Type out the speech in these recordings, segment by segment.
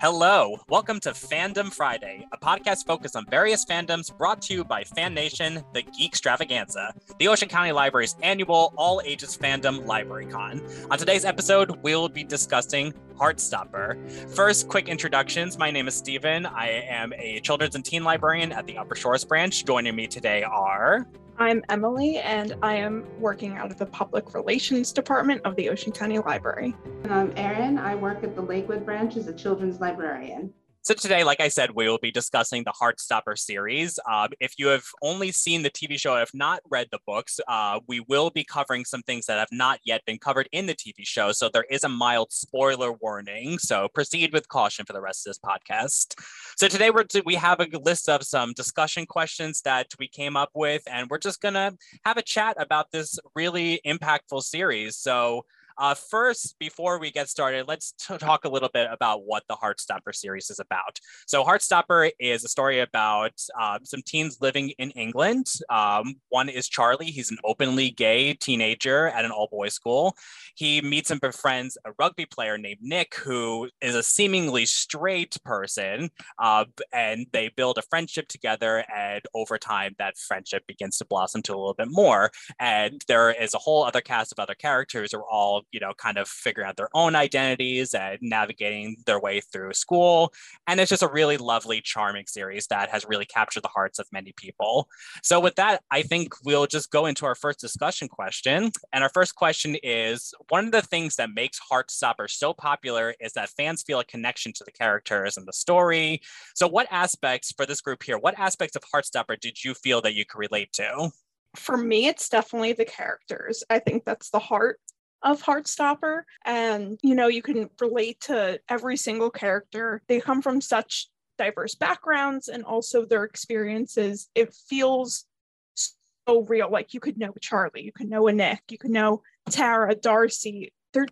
Hello, welcome to Fandom Friday, a podcast focused on various fandoms brought to you by Fan Nation, the Geek Stravaganza, the Ocean County Library's annual all ages fandom library con. On today's episode, we'll be discussing Heartstopper. First, quick introductions. My name is Steven. I am a children's and teen librarian at the Upper Shores branch. Joining me today are. I'm Emily, and I am working out of the Public Relations Department of the Ocean County Library. And I'm Erin. I work at the Lakewood branch as a children's librarian. So today, like I said, we will be discussing the Heartstopper series. Uh, if you have only seen the TV show and have not read the books, uh, we will be covering some things that have not yet been covered in the TV show. So there is a mild spoiler warning. So proceed with caution for the rest of this podcast. So today we're we have a list of some discussion questions that we came up with, and we're just gonna have a chat about this really impactful series. So uh, first, before we get started, let's t- talk a little bit about what the Heartstopper series is about. So, Heartstopper is a story about uh, some teens living in England. Um, one is Charlie. He's an openly gay teenager at an all boys school. He meets and befriends a rugby player named Nick, who is a seemingly straight person. Uh, and they build a friendship together. And over time, that friendship begins to blossom to a little bit more. And there is a whole other cast of other characters who are all you know, kind of figuring out their own identities and navigating their way through school. And it's just a really lovely, charming series that has really captured the hearts of many people. So, with that, I think we'll just go into our first discussion question. And our first question is one of the things that makes Heartstopper so popular is that fans feel a connection to the characters and the story. So, what aspects for this group here, what aspects of Heartstopper did you feel that you could relate to? For me, it's definitely the characters. I think that's the heart of Heartstopper. And, you know, you can relate to every single character. They come from such diverse backgrounds and also their experiences. It feels so real. Like you could know Charlie, you could know a Nick, you could know Tara, Darcy. They're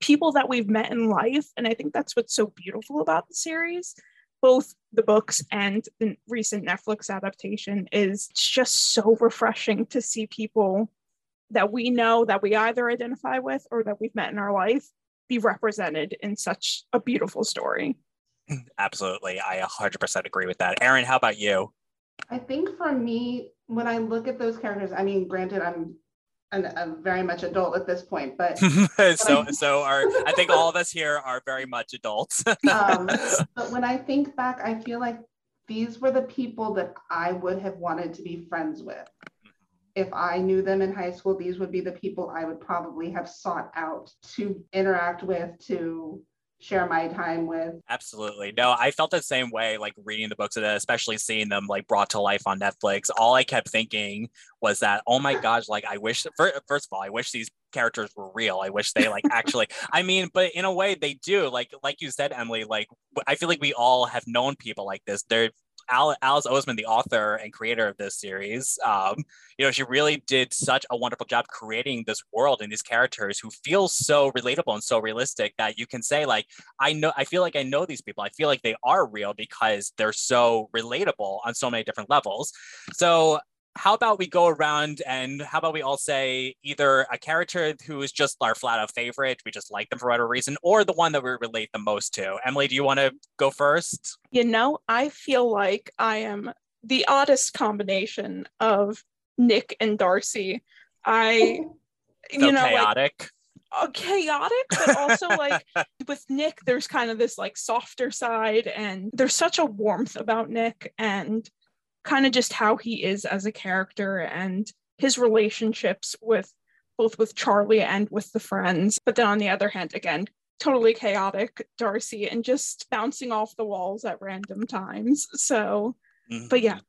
people that we've met in life. And I think that's what's so beautiful about the series. Both the books and the recent Netflix adaptation is just so refreshing to see people that we know that we either identify with or that we've met in our life be represented in such a beautiful story. Absolutely. I 100% agree with that. Erin, how about you? I think for me, when I look at those characters, I mean, granted, I'm an, I'm very much adult at this point, but so so are I think all of us here are very much adults. um, but when I think back, I feel like these were the people that I would have wanted to be friends with if I knew them in high school, these would be the people I would probably have sought out to interact with, to share my time with. Absolutely. No, I felt the same way, like reading the books and especially seeing them like brought to life on Netflix. All I kept thinking was that, oh my gosh, like I wish, first of all, I wish these characters were real. I wish they like actually, I mean, but in a way they do. Like, like you said, Emily, like I feel like we all have known people like this. They're Al- Alice Oseman, the author and creator of this series, um, you know, she really did such a wonderful job creating this world and these characters who feel so relatable and so realistic that you can say, like, I know, I feel like I know these people. I feel like they are real because they're so relatable on so many different levels. So how about we go around and how about we all say either a character who is just our flat out favorite, we just like them for whatever reason, or the one that we relate the most to? Emily, do you want to go first? You know, I feel like I am the oddest combination of Nick and Darcy. I, so you know, chaotic. Like, uh, chaotic, but also like with Nick, there's kind of this like softer side, and there's such a warmth about Nick, and kind of just how he is as a character and his relationships with both with Charlie and with the friends. But then on the other hand, again, totally chaotic Darcy and just bouncing off the walls at random times. So, mm-hmm. but yeah,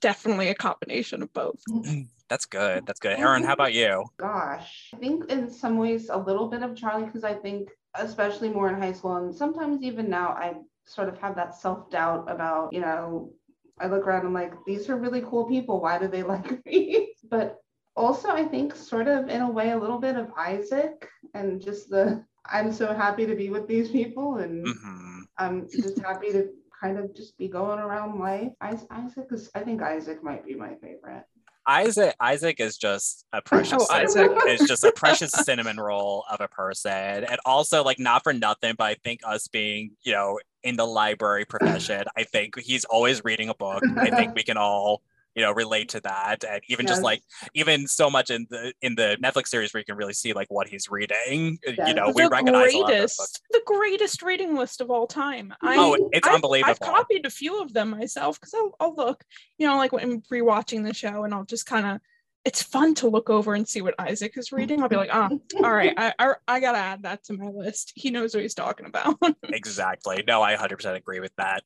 definitely a combination of both. That's good. That's good. Erin, how about you? Gosh, I think in some ways a little bit of Charlie because I think, especially more in high school and sometimes even now, I sort of have that self doubt about, you know, I look around, I'm like, these are really cool people. Why do they like me? but also, I think, sort of in a way, a little bit of Isaac and just the I'm so happy to be with these people and mm-hmm. I'm just happy to kind of just be going around life. Isaac is, I think Isaac might be my favorite. Isaac Isaac is just a precious oh, Isaac is just a precious cinnamon roll of a person. And also like not for nothing, but I think us being, you know, in the library profession. I think he's always reading a book. I think we can all you know relate to that and even yes. just like even so much in the in the netflix series where you can really see like what he's reading yes. you know we the recognize greatest, the greatest reading list of all time I, oh it's I've, unbelievable i've copied a few of them myself because I'll, I'll look you know like when I'm rewatching the show and i'll just kind of it's fun to look over and see what Isaac is reading. I'll be like, oh, all right, I, I, I gotta add that to my list. He knows what he's talking about. exactly. No, I 100% agree with that.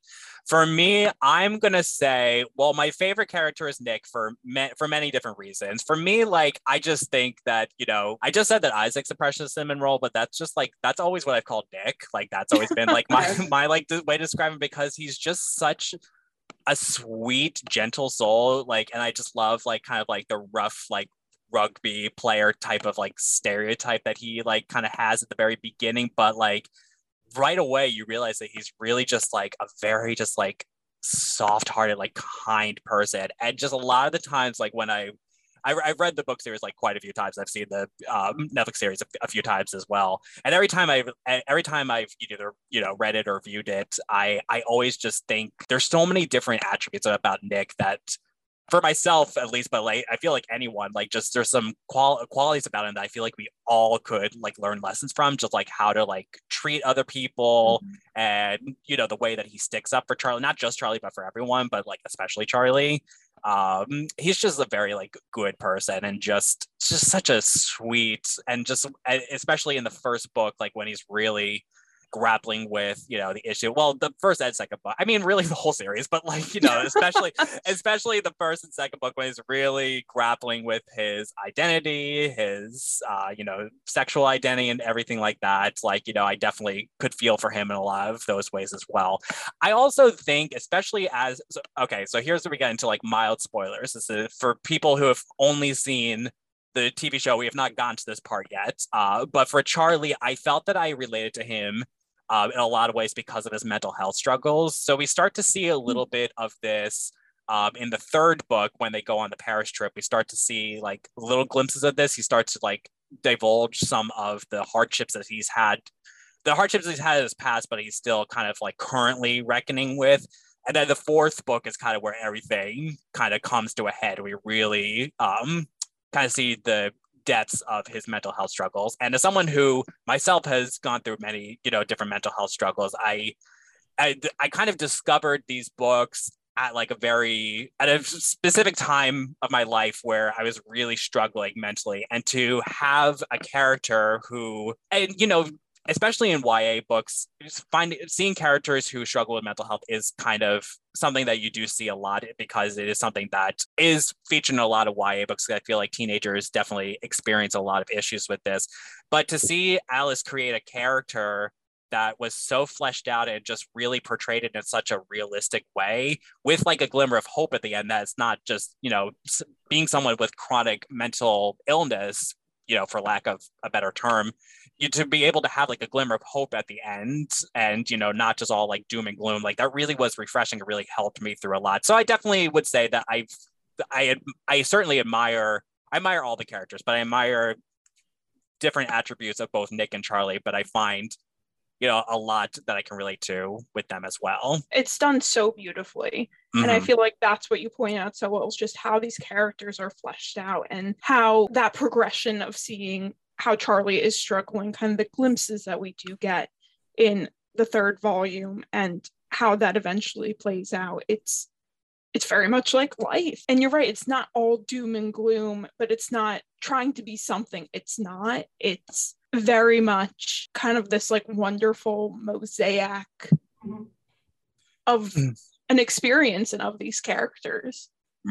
For me, I'm gonna say, well, my favorite character is Nick for me- for many different reasons. For me, like, I just think that you know, I just said that Isaac's a precious cinnamon roll, but that's just like that's always what I've called Nick. Like, that's always been like my my like the way to describe him because he's just such a sweet, gentle soul. Like, and I just love like kind of like the rough, like rugby player type of like stereotype that he like kind of has at the very beginning. But like right away, you realize that he's really just like a very just like soft hearted, like kind person. And just a lot of the times, like when I I, have read the book series like quite a few times. I've seen the um, Netflix series a, a, few times as well. And every time I've every time I've either you know read it or viewed it, I I always just think there's so many different attributes about Nick that for myself at least, but like I feel like anyone, like just there's some qual- qualities about him that I feel like we all could like learn lessons from, just like how to like treat other people mm-hmm. and you know the way that he sticks up for Charlie, not just Charlie, but for everyone, but like especially Charlie um he's just a very like good person and just just such a sweet and just especially in the first book like when he's really grappling with you know the issue well the first and second book i mean really the whole series but like you know especially especially the first and second book when he's really grappling with his identity his uh you know sexual identity and everything like that like you know i definitely could feel for him in a lot of those ways as well i also think especially as okay so here's where we get into like mild spoilers this is for people who have only seen the TV show. We have not gotten to this part yet. Uh, but for Charlie, I felt that I related to him uh, in a lot of ways because of his mental health struggles. So we start to see a little bit of this um, in the third book when they go on the Paris trip. We start to see like little glimpses of this. He starts to like divulge some of the hardships that he's had, the hardships he's had in his past, but he's still kind of like currently reckoning with. And then the fourth book is kind of where everything kind of comes to a head. We really um, kind of see the depths of his mental health struggles. And as someone who myself has gone through many, you know, different mental health struggles, I, I, I kind of discovered these books at like a very at a specific time of my life where I was really struggling mentally and to have a character who and you know especially in YA books, finding seeing characters who struggle with mental health is kind of something that you do see a lot because it is something that is featured in a lot of YA books. I feel like teenagers definitely experience a lot of issues with this. But to see Alice create a character that was so fleshed out and just really portrayed it in such a realistic way with like a glimmer of hope at the end that's not just you know being someone with chronic mental illness you know for lack of a better term you to be able to have like a glimmer of hope at the end and you know not just all like doom and gloom like that really was refreshing it really helped me through a lot. So i definitely would say that i've i i certainly admire i admire all the characters but i admire different attributes of both nick and charlie but i find you know a lot that i can relate to with them as well it's done so beautifully mm-hmm. and i mm-hmm. feel like that's what you point out so well is just how these characters are fleshed out and how that progression of seeing how Charlie is struggling, kind of the glimpses that we do get in the third volume and how that eventually plays out. It's it's very much like life. And you're right, it's not all doom and gloom, but it's not trying to be something it's not. It's very much kind of this like wonderful mosaic mm-hmm. of mm. an experience and of these characters.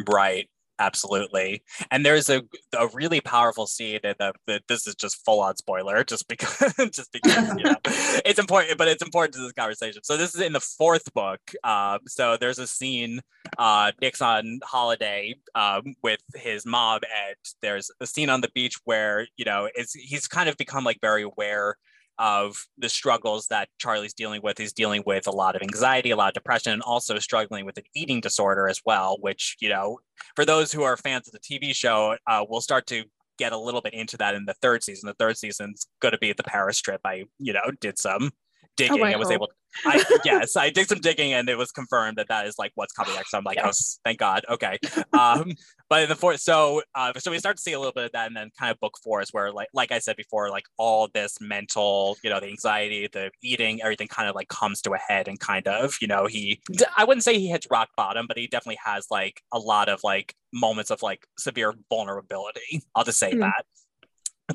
Right absolutely. And there's a, a really powerful scene in the, the this is just full on spoiler just because just because you know it's important but it's important to this conversation. So this is in the fourth book um, so there's a scene uh, nick's on holiday um, with his mom and there's a scene on the beach where you know it's he's kind of become like very aware of the struggles that Charlie's dealing with. He's dealing with a lot of anxiety, a lot of depression, and also struggling with an eating disorder as well, which, you know, for those who are fans of the TV show, uh, we'll start to get a little bit into that in the third season. The third season's going to be the Paris trip. I, you know, did some digging Oh, I and was hope. able I yes, I did some digging and it was confirmed that that is like what's coming next. So I'm like, Yes. oh, thank God. Okay. Um, but in the fourth, so uh, so we start to see a little bit of that, and then kind of book four is where like like I said before, like all this mental, you know, the anxiety, the eating, everything kind of like comes to a head, and kind of, you know, he I wouldn't say he hits rock bottom, but he definitely has like a lot of like moments of like severe vulnerability. I'll just say Mhm. that.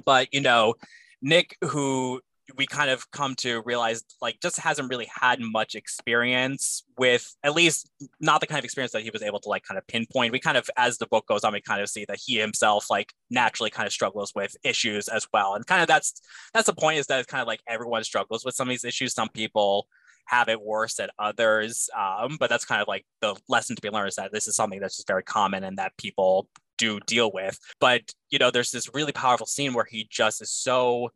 But you know, Nick, who we kind of come to realize like just hasn't really had much experience with at least not the kind of experience that he was able to like kind of pinpoint. We kind of as the book goes on we kind of see that he himself like naturally kind of struggles with issues as well. And kind of that's that's the point is that it's kind of like everyone struggles with some of these issues. Some people have it worse than others um, but that's kind of like the lesson to be learned is that this is something that's just very common and that people do deal with. But you know there's this really powerful scene where he just is so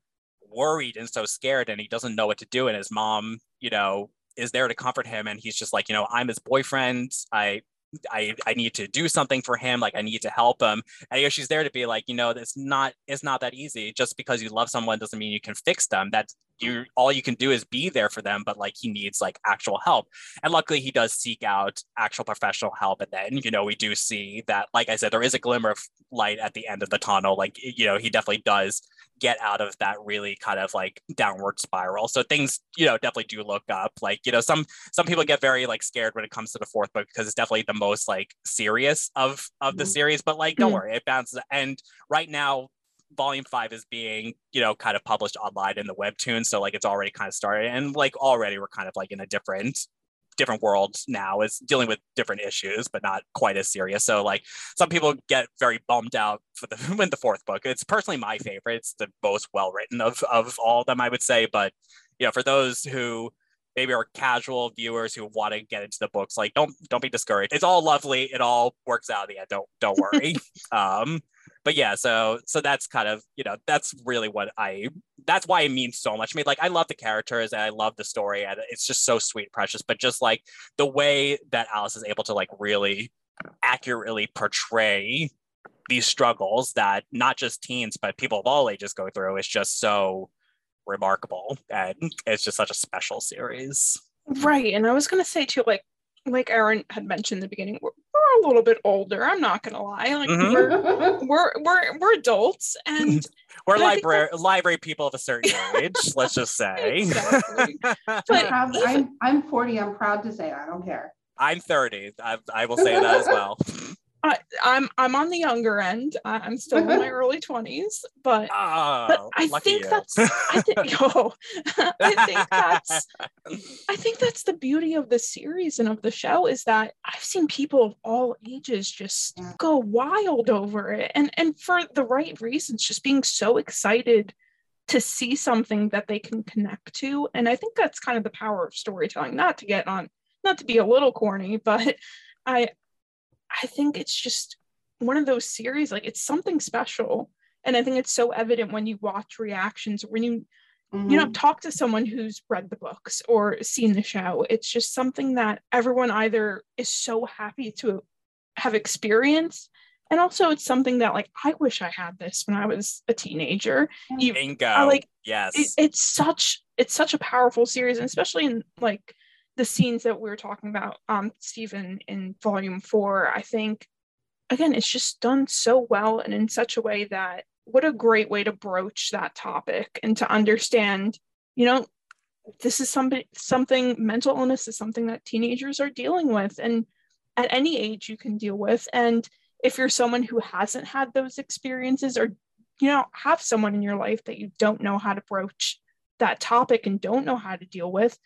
worried and so scared and he doesn't know what to do and his mom you know is there to comfort him and he's just like you know i'm his boyfriend. I I, I need to do something for him. Like i need to help him. And you know, she's there to be like you know it's not it's not that easy. Just because you love someone doesn't mean you can fix them. That's you all you can do is be there for them but like he needs like actual help. And luckily he does seek out actual professional help and then you know we do see that like i said there is a glimmer of light at the end of the tunnel. Like you know he definitely does get out of that really kind of like downward spiral. So things you know definitely do look up. Like you know some some people get very like scared when it comes to the fourth book because it's definitely the most like serious of of the Mhm. series. But like don't Mhm. worry it bounces. And right now volume five is being you know kind of published online in the webtoon so like it's already kind of started and like already we're kind of like in a different different world now. It's dealing with different issues but not quite as serious. So like some people get very bummed out for the with the fourth book it's personally my favorite. It's the most well written of of all of them i would say but you know for those who maybe are casual viewers who want to get into the books like don't don't be discouraged. It's all lovely. It all works out in the end. Don't don't worry. Um but yeah so so that's kind of you know that's really what i that's why it means so much to me like i love the characters and i love the story and it's just so sweet precious but just like the way that alice is able to like really accurately portray these struggles that not just teens but people of all ages go through is just so remarkable and it's just such a special series Right. And I was gonna say too, like like Erin had mentioned in the beginning, we're, we're a little bit older. I'm not gonna lie. Like Mhm. we're we're we're we're adults and we're And I think library library people of a certain age let's just say Exactly. I'm, even- I'm, I'm 40. I'm proud to say I don't care. i'm 30 I, I will say that as well I, I'm I'm on the younger end. I, I'm still in my early 20s, but oh I think you. that's- I think oh, I think that's I think that's the beauty of the series and of the show is that I've seen people of all ages just go wild over it and and for the right reasons just being so excited to see something that they can connect to and I think that's kind of the power of storytelling not to get on not to be a little corny but I I think it's just one of those series like it's something special. And I think it's so evident when you watch reactions when you you know Mhm. talk to someone who's read the books or seen the show. It's just something that everyone either is so happy to have experienced. And also it's something that like i wish i had this when i was a teenager. You, bingo. I like- yes. it, it's such it's such a powerful series and especially in like the scenes that we were talking about um stephen in volume four i think again it's just done so well and in such a way that what a great way to broach that topic and to understand you know this is something something mental illness is something that teenagers are dealing with and at any age you can deal with. And if you're someone who hasn't had those experiences or you know have someone in your life that you don't know how to broach that topic and don't know how to deal with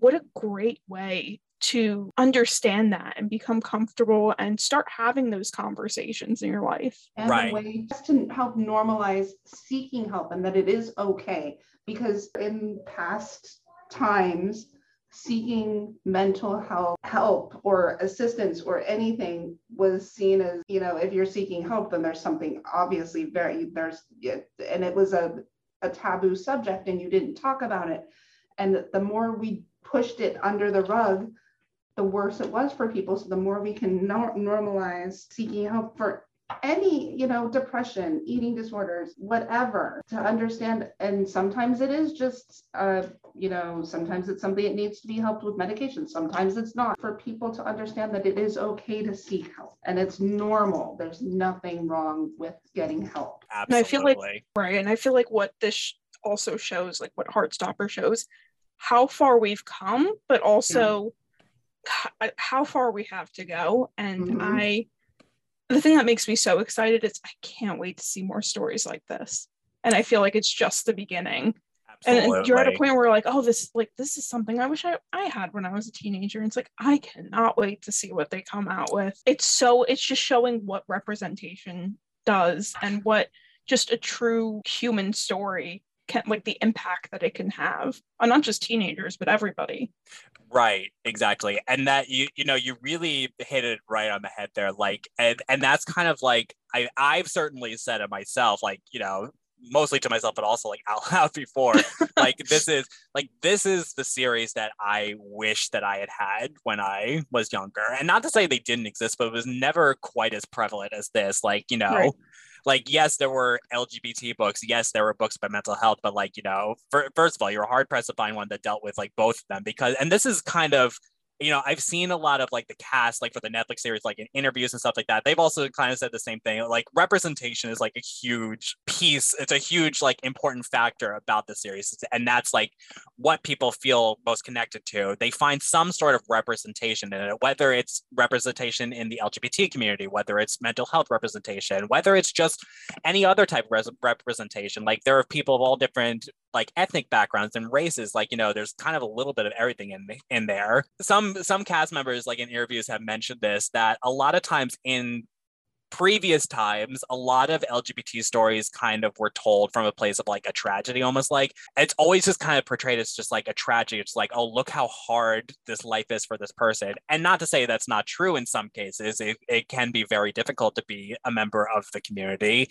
what a great way to understand that and become comfortable and start having those conversations in your life. And Right. a way just to help normalize seeking help and that it is okay. Because in past times seeking mental health help or assistance or anything was seen as you know if you're seeking help then there's something obviously very there's and it was a, a taboo subject and you didn't talk about it. And the more we pushed it under the rug the worse it was for people so the more we can nor- normalize seeking help for any, you know, depression, eating disorders, whatever, to understand. And sometimes it is just, uh, you know, sometimes it's something that needs to be helped with medication. Sometimes it's not. For people to understand that it is okay to seek help and it's normal. There's nothing wrong with getting help. Absolutely. And I feel like right, and I feel like what this also shows, like what Heartstopper shows, how far we've come, but also yeah. how far we have to go. And mm-hmm. I the thing that makes me so excited is I can't wait to see more stories like this. And I feel like it's just the beginning. Absolutely. And you're at a point where like, oh, this like this is something I wish I, I had when I was a teenager. And it's like, I cannot wait to see what they come out with. It's so it's just showing what representation does and what just a true human story can like the impact that it can have on not just teenagers, but everybody. Right, exactly. And that you you know, you really hit it right on the head there. Like and and that's kind of like I I've certainly said it myself, like, you know, mostly to myself, but also like out loud before. like this is like this is the series that I wish that I had had when I was younger. And not to say they didn't exist, but it was never quite as prevalent as this. Like, you know, right like yes there were lgbt books. Yes there were books about mental health but like you know for, first of all you're hard pressed to find one that dealt with like both of them because and this is kind of you know, I've seen a lot of like the cast, like for the Netflix series, like in interviews and stuff like that. They've also kind of said the same thing. Like representation is like a huge piece. It's a huge, like important factor about the series. And that's like what people feel most connected to. They find some sort of representation in it, whether it's representation in the LGBT community, whether it's mental health representation, whether it's just any other type of res- representation. Like there are people of all different like ethnic backgrounds and races like you know there's kind of a little bit of everything in in there. Some some cast members like in interviews have mentioned this that a lot of times in previous times a lot of lgbt stories kind of were told from a place of like a tragedy almost like it's always just kind of portrayed as just like a tragedy. It's like oh look how hard this life is for this person. And not to say that's not true in some cases it, it can be very difficult to be a member of the community.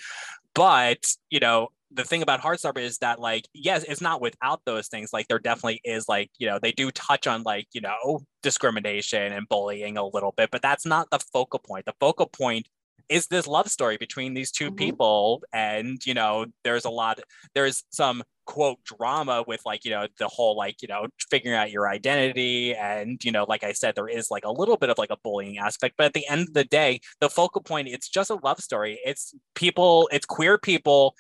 But you know the thing about Heartstopper is that like yes, it's not without those things. Like there definitely is like you know they do touch on like you know discrimination and bullying a little bit, but that's not the focal point. The focal point is this love story between these 2 mm-hmm. people, and you know there's a lot. There's some quote drama with like you know the whole like you know figuring out your identity and you know like i said there is like a little bit of like a bullying aspect but at the end of the day the focal point it's just a love story it's people it's queer people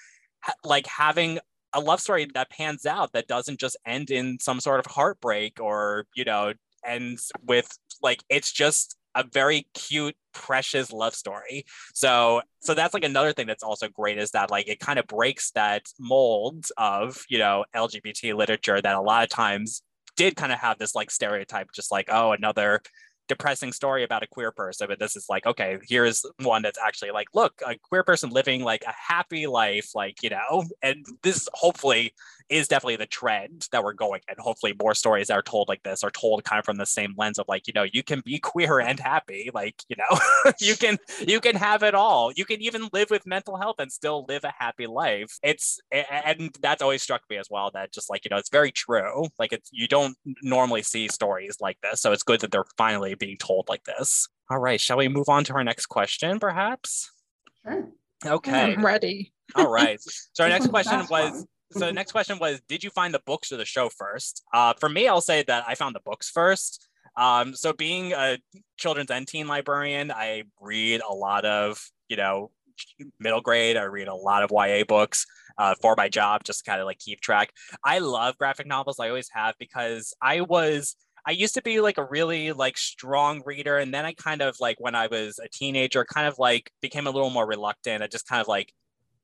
like having a love story that pans out that doesn't just end in some sort of heartbreak or you know ends with like it's just a very cute precious love story. So so that's like another thing that's also great is that like it kind of breaks that mold of you know lgbt literature that a lot of times did kind of have this like stereotype just like oh another depressing story about a queer person, but this is like, okay, here's one that's actually like, look, a queer person living like a happy life, like, you know, and this hopefully is definitely the trend that we're going and hopefully more stories that are told like this are told kind of from the same lens of like you know you can be queer and happy like you know you can you can have it all. You can even live with mental health and still live a happy life. It's and that's always struck me as well that just like you know it's very true. Like it's you don't normally see stories like this so it's good that they're finally being told like this. All right shall we move on to our next question perhaps? Sure. Okay. I'm ready. All right. So our next question was so the next question was, did you find the books or the show first? Uh, for me, I'll say that I found the books first. Um, so being a children's and teen librarian, I read a lot of, you know, middle grade. I read a lot of YA books uh, for my job, just kind of like keep track. I love graphic novels. I always have because I was I used to be like a really like strong reader, and then I kind of like when I was a teenager, kind of like became a little more reluctant. I just kind of like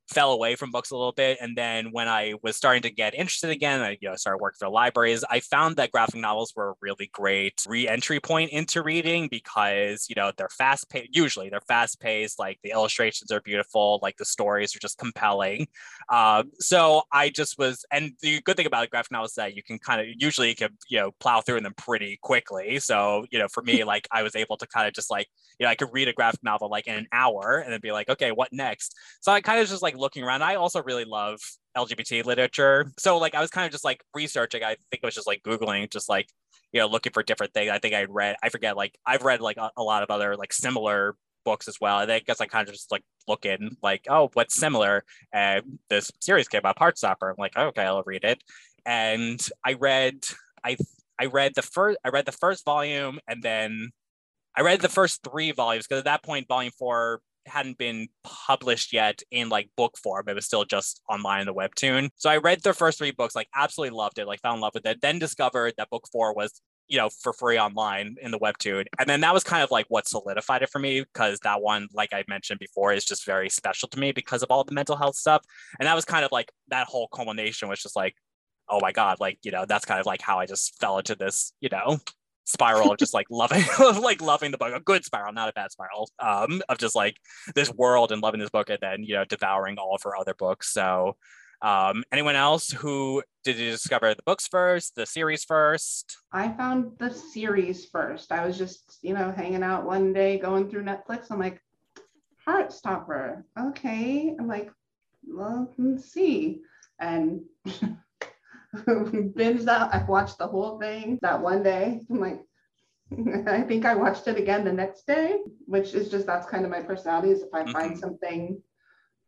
fell away from books a little bit. And then when I was starting to get interested again, I you know started working for libraries. I found that graphic novels were a really great re-entry point into reading because you know they're fast paced. Usually they're fast paced. Like the illustrations are beautiful. Like the stories are just compelling. Um, so I just was, and the good thing about graphic novels is that you can kind of usually you can you know plow through them pretty quickly. So you know for me like I was able to kind of just like you know I could read a graphic novel like in an hour and then be like okay what next. So I kind of just like like looking around. I also really love LGBT literature. So like I was kind of just like researching. I think it was just like Googling, just like, you know, looking for different things. I think I read, I forget, like I've read like a, a lot of other like similar books as well. And I guess I kind of just like looking like, oh, what's similar? And this series came out, Heartstopper. I'm like, okay, I'll read it. And I read, I I read the first, I read the first volume, and then I read the first three volumes because at that point, volume four hadn't been published yet in like book form. It was still just online in the webtoon. So I read the first three books, like absolutely loved it, like fell in love with it. Then discovered that book four was you know for free online in the webtoon and then that was kind of like what solidified it for me because that one like i mentioned before is just very special to me because of all the mental health stuff and that was kind of like that whole culmination was just like oh my god like you know that's kind of like how i just fell into this you know spiral of just like loving like loving the book a good spiral not a bad spiral um of just like this world and loving this book and then you know devouring all of her other books so um anyone else who did you discover the books first the series first I found the series first. I was just, you know, hanging out one day going through Netflix. I'm like, Heartstopper. Okay. I'm like, well, let's see. And binged out. I watched the whole thing that one day. I'm like, I think I watched it again the next day, which is just that's kind of my personality. Is if I find Mhm. something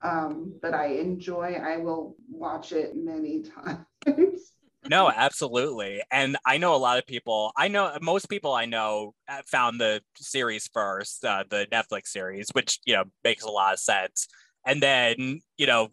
um, that I enjoy, I will watch it many times. no absolutely and i know a lot of people i know most people i know uh, found the series first uh, the netflix series which you know makes a lot of sense and then you know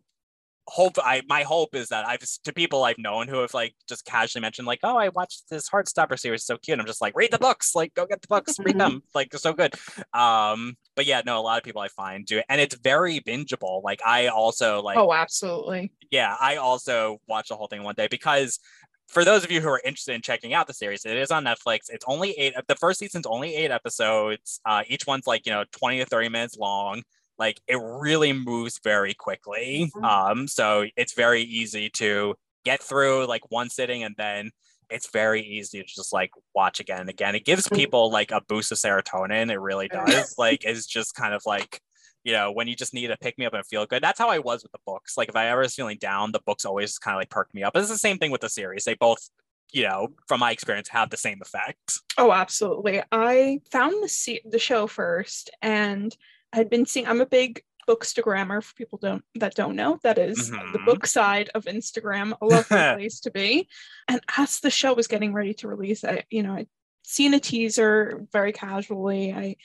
hope i my hope is that i've to people i've known who have like just casually mentioned like oh i watched this heartstopper series so cute i'm just like read the books like go get the books read them like they're so good um but yeah no a lot of people i find do it and it's very bingeable like i also like oh, absolutely. yeah, I also watched the whole thing one day because for those of you who are interested in checking out the series, it is on Netflix. It's only eight. The first season's only eight episodes. Uh, each one's like you know twenty to thirty minutes long. Like it really moves very quickly. Mhm. Um, so it's very easy to get through like one sitting, and then it's very easy to just like watch again and again. It gives Mhm. people like a boost of serotonin. It really does. like it's just kind of like you know, when you just need to pick me up and feel good. That's how I was with the books. Like if I ever was feeling down, the books always kind of like perked me up. It's the same thing with the series. They both, you know, from my experience, have the same effect. Oh, absolutely. I found the se- the show first, and I'd been seeing. I'm a big bookstagrammer. For people don't that don't know, that is the Mhm. book side of Instagram. A lovely place to be. And as the show was getting ready to release, I you know I'd seen a teaser very casually. I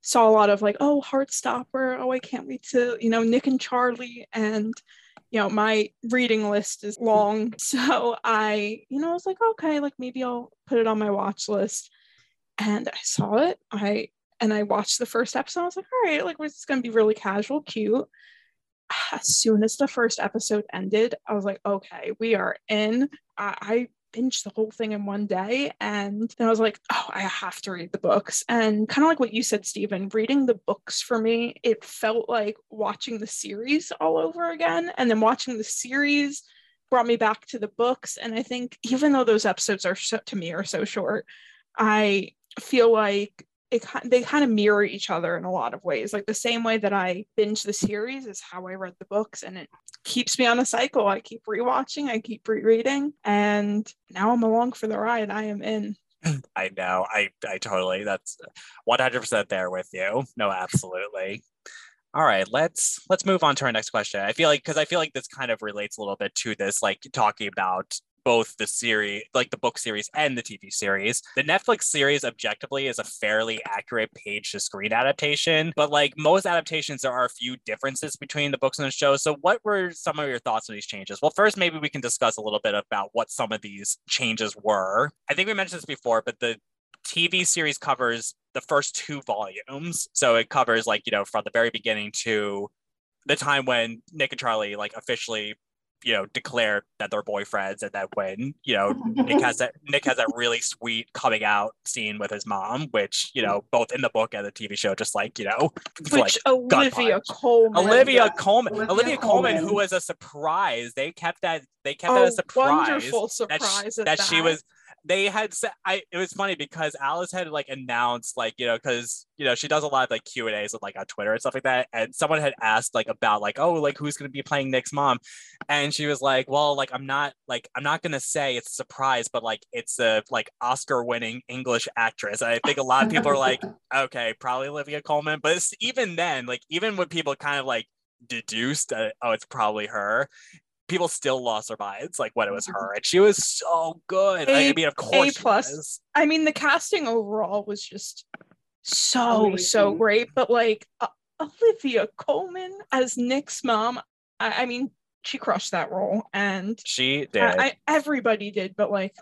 saw a lot of like, oh, Heartstopper. Oh, I can't wait to you know Nick and Charlie and you know my reading list is long so i you know i was like okay like maybe i'll put it on my watch list and i saw it i and i watched the first episode i was like all right like it's going to be really casual cute. As soon as the first episode ended i was like okay we are in. I, I binged the whole thing in one day and then i was like oh i have to read the books. And kind of like what you said stephen reading the books for me it felt like watching the series all over again and then watching the series brought me back to the books and i think even though those episodes are so, to me are so short i feel like it, they kind of mirror each other in a lot of ways like the same way that i binge the series is how i read the books and it keeps me on a cycle i keep rewatching i keep rereading and now i'm along for the ride i am in I know. I I totally. That's one hundred percent there with you. No, absolutely. All right, let's let's move on to our next question. I feel like because I feel like this kind of relates a little bit to this, like talking about both the series, like the book series and the TV series. The Netflix series objectively is a fairly accurate page to screen adaptation, but like most adaptations, there are a few differences between the books and the show. So, what were some of your thoughts on these changes? Well, first, maybe we can discuss a little bit about what some of these changes were. I think we mentioned this before, but the TV series covers the first two volumes. So it covers like, you know, from the very beginning to the time when Nick and Charlie like officially, you know, declare that they're boyfriends and that when, you know, Nick has that Nick has that really sweet coming out scene with his mom, which, you know, both in the book and the TV show, just like, you know, like olivia colman Olivia yeah. Colman, Olivia Olivia Colman, who was a surprise. They kept that they kept that oh a surprise wonderful that, sh- surprise that she was they had said I it was funny because Alice had like announced like you know because you know she does a lot of like Q and A's with like on Twitter and stuff like that and someone had asked like about like oh like who's gonna be playing Nick's mom? And she was like well like I'm not like I'm not gonna say it's a surprise but like it's a like Oscar winning English actress. And I think a lot of people are like okay probably Olivia Colman. But even then like even when people kind of like deduced that oh it's probably her people still lost their minds like when it was Mm-hmm. her and she was so good A- i mean of course she plus. was. I mean, the casting overall was just so so great. But like uh, Olivia Colman as Nick's mom, I, I mean, she crushed that role, and she did I, I, everybody did. But like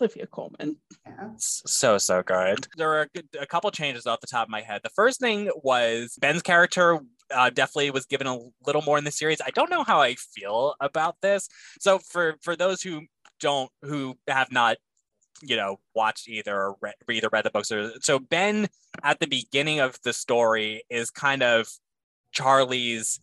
Olivia Colman, Yeah. So so good there were a, a couple changes off the top of my head the first thing was ben's character uh, definitely was given a little more in the series. I don't know how i feel about this. So for for those who don't who have not you know watched either or read, either read the books or so ben at the beginning of the story is kind of charlie's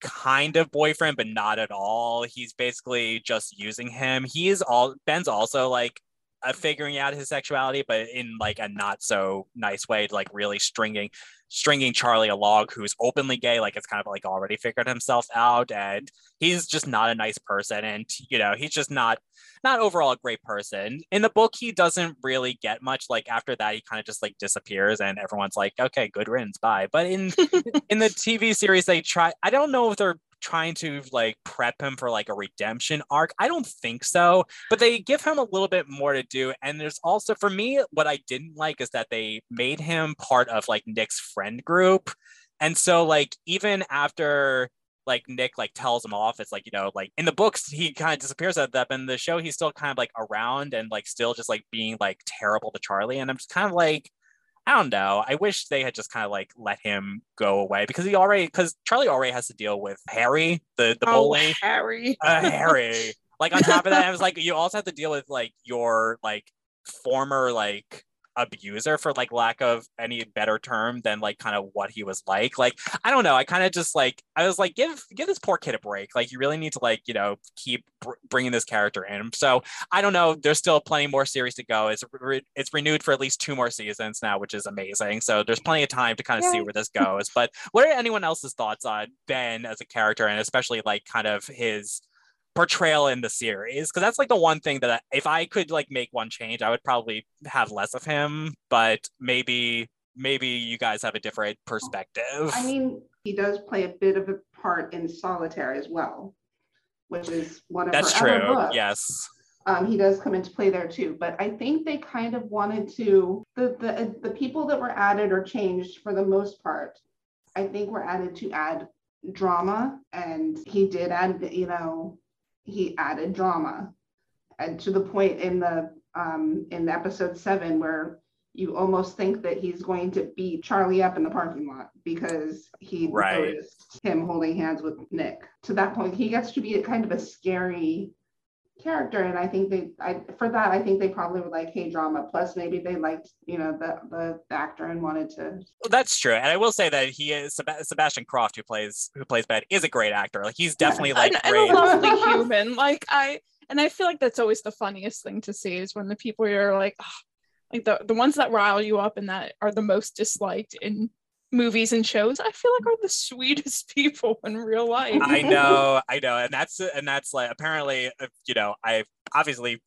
kind of boyfriend but not at all. He's basically just using him. He's all ben's also like uh, figuring out his sexuality but in like a not so nice way like really stringing stringing charlie along who's openly gay like it's kind of like already figured himself out and he's just not a nice person and you know he's just not not overall a great person. In the book he doesn't really get much like after that he kind of just like disappears and everyone's like okay good riddance bye. But in in the tv series they try i don't know if they're trying to like prep him for like a redemption arc i don't think so but they give him a little bit more to do and there's also for me what i didn't like is that they made him part of like nick's friend group and so like even after like Nick like tells him off. It's like, you know, like in the books, he kind of disappears at that. But in the show, he's still kind of like around and like still just like being like terrible to Charlie. And I'm just kind of like, I don't know. I wish they had just kind of like let him go away because he already because Charlie already has to deal with Harry, the the oh bully. Harry, Uh, Harry. Like on top of that, I was like, you also have to deal with like your like former like abuser for like lack of any better term than like kind of what he was like. Like i don't know i kind of just like i was like give give this poor kid a break. Like you really need to like you know keep br- bringing this character in. So i don't know there's still plenty more series to go. It's re- it's renewed for at least two more seasons now which is amazing. So there's plenty of time to kind of see where this goes. But what are anyone else's thoughts on ben as a character and especially like kind of his portrayal in the series because that's like the one thing that I, if I could like make one change, I would probably have less of him. But maybe maybe you guys have a different perspective. I mean, he does play a bit of a part in Solitaire as well, which is one of that's her other books. Yes. um, he does come into play there too. But I think they kind of wanted to the the the people that were added or changed for the most part. I think were added to add drama, and he did add. You know, he added drama, and to the point in the um, in episode seven where you almost think that he's going to beat Charlie up in the parking lot because he Right. noticed him holding hands with Nick. To that point, he gets to be a kind of a scary character and i think they i for that i think they probably were like hey drama plus maybe they liked you know the the, the actor and wanted to Well, that's true, and I will say that he is Seb- Sebastian Croft, who plays who plays Ben, is a great actor. Like he's definitely like and, and great. a lovely human. Like I and I feel like that's always the funniest thing to see is when the people you're like, "Ugh," like the the ones that rile you up and that are the most disliked in movies and shows. I feel like are the sweetest people in real life. I know, I know, and that's and that's like apparently, uh, you know, I've obviously,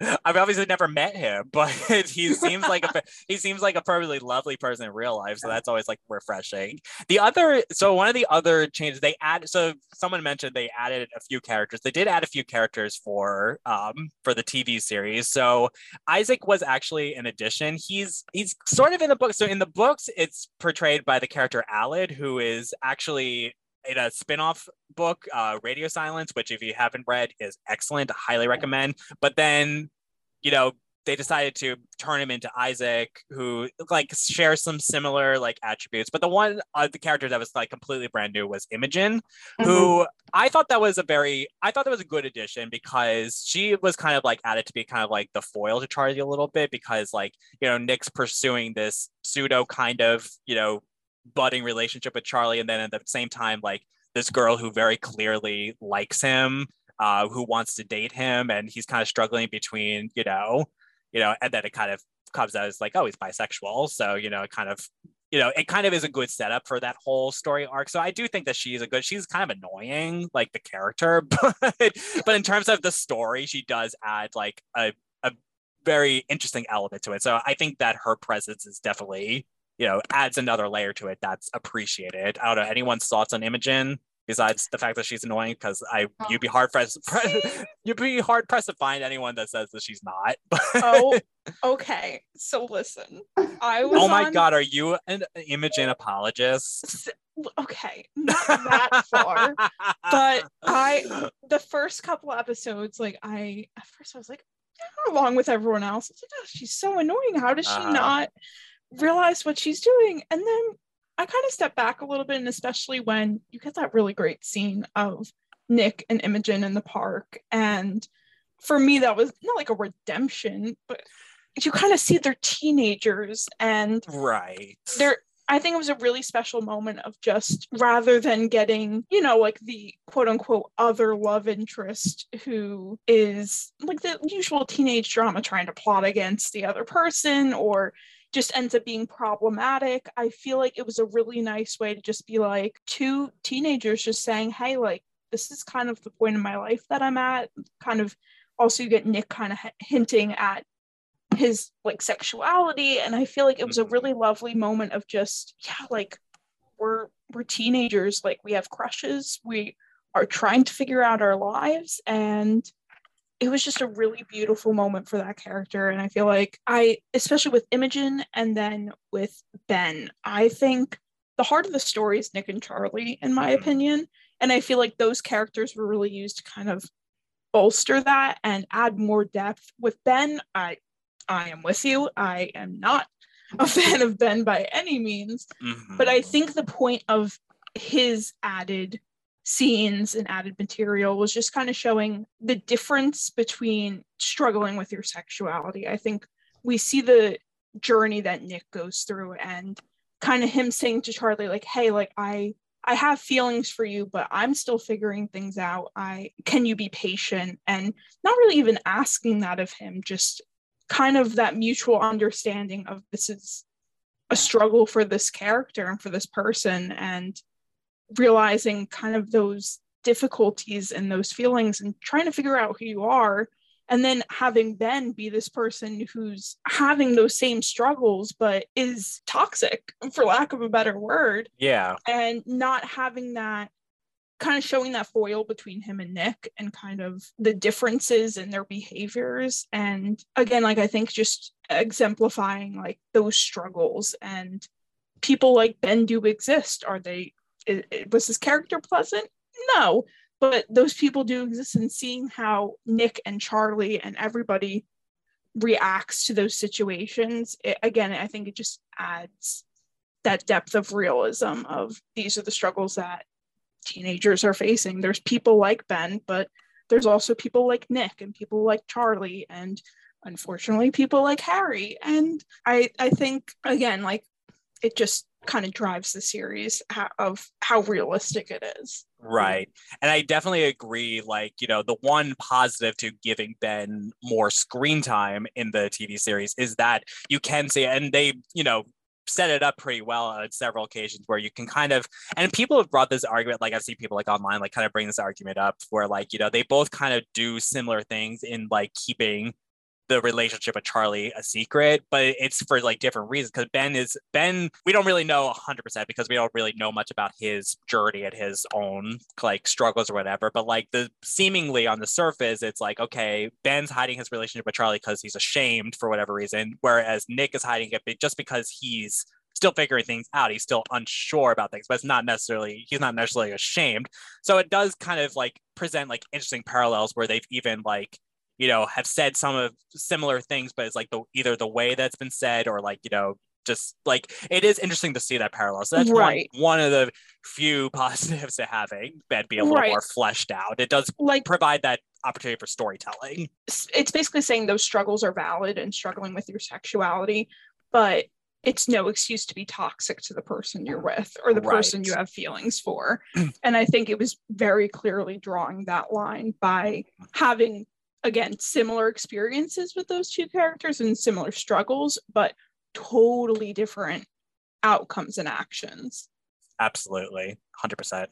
I've obviously never met him, but he seems like a he seems like a perfectly lovely person in real life, so that's always like refreshing. The other, so one of the other changes they add, so someone mentioned they added a few characters. They did add a few characters for um for the TV series. So Isaac was actually an addition. He's he's sort of in the book. So in the books, it's portrayed by the character Aled, who is actually in a spin-off book, uh, Radio Silence, which if you haven't read is excellent, I highly recommend. But then, you know, they decided to turn him into Isaac, who like shares some similar like attributes. But the one uh, the character that was like completely brand new was Imogen, who I thought that was a very I thought that was a good addition because she was kind of like added to be kind of like the foil to Charlie a little bit because like you know Nick's pursuing this pseudo kind of you know budding relationship with Charlie and then at the same time like this girl who very clearly likes him uh, who wants to date him, and he's kind of struggling between, you know, you know, and then it kind of comes out as like, oh, he's bisexual. So, you know, it kind of, you know, it kind of is a good setup for that whole story arc. So I do think that she's a good, she's kind of annoying, like the character, but but in terms of the story, she does add like a, a very interesting element to it. So I think that her presence is definitely, you know, adds another layer to it that's appreciated. I don't know, anyone's thoughts on Imogen? besides the fact that she's annoying because I oh. you'd be hard pressed you'd be hard pressed to find anyone that says that she's not. oh, okay. So listen, I was. Oh my on... god, are you an Imogen apologist? Okay, not that far, but I the first couple episodes, like I at first I was like, along with everyone else, like, oh, she's so annoying. How does she uh, not realize what she's doing? And then I kind of step back a little bit, and especially when you get that really great scene of Nick and Imogen in the park. And for me, that was not like a redemption, but you kind of see they're teenagers and right. They're I think it was a really special moment of just rather than getting, you know, like the quote unquote other love interest who is like the usual teenage drama trying to plot against the other person or just ends up being problematic. I feel like it was a really nice way to just be like two teenagers just saying, hey, like, this is kind of the point in my life that I'm at. Kind of also, you get Nick kind of hinting at his like sexuality. And I feel like it was a mm-hmm. really lovely moment of just, yeah, like, we're we're teenagers like we have crushes we are trying to figure out our lives and it was just a really beautiful moment for that character. And I feel like I, especially with Imogen and then with Ben, I think the heart of the story is Nick and Charlie, in my mm-hmm. opinion. And I feel like those characters were really used to kind of bolster that and add more depth. With Ben, I I am with you. I am not a fan of Ben by any means. Mm-hmm. But I think the point of his added scenes and added material was just kind of showing the difference between struggling with your sexuality. I think we see the journey that Nick goes through and kind of him saying to Charlie like hey like I I have feelings for you but I'm still figuring things out. I can you be patient and not really even asking that of him just kind of that mutual understanding of this is a struggle for this character and for this person and realizing kind of those difficulties and those feelings and trying to figure out who you are. And then having Ben be this person who's having those same struggles but is toxic for lack of a better word. Yeah. And not having that kind of showing that foil between him and Nick and kind of the differences in their behaviors. And again like I think just exemplifying like those struggles and people like Ben do exist. Are they it, it, was his character pleasant? No, but those people do exist, and seeing how Nick and Charlie and everybody reacts to those situations, it, again, I think it just adds that depth of realism of these are the struggles that teenagers are facing. There's people like Ben, but there's also people like Nick and people like Charlie and unfortunately people like Harry. And I I think again, like it just kind of drives the series of how realistic it is. Right. And I definitely agree. Like, you know, the one positive to giving Ben more screen time in the TV series is that you can see, and they, you know, set it up pretty well on several occasions where you can kind of and people have brought this argument like i've seen people like online like kind of bring this argument up where like you know they both kind of do similar things in like keeping the relationship with Charlie a secret, but it's for like different reasons. Because Ben is Ben, we don't really know 100% because we don't really know much about his journey and his own like struggles or whatever. But like the seemingly on the surface, it's like, okay, Ben's hiding his relationship with Charlie because he's ashamed for whatever reason, whereas Nick is hiding it just because he's still figuring things out. He's still unsure about things, but it's not necessarily, he's not necessarily ashamed. So it does kind of like present like interesting parallels where they've even like you know have said some of similar things but it's like the either the way that's been said or like you know just like it is interesting to see that parallel so that's right. one, one of the few positives to having Ben be a little right. more fleshed out it does like provide that opportunity for storytelling it's basically saying those struggles are valid and struggling with your sexuality but it's no excuse to be toxic to the person you're with or the Right. person you have feelings for. and I think it was very clearly drawing that line by mm-hmm. having, again, similar experiences with those two characters and similar struggles, but totally different outcomes and actions. Absolutely, hundred percent.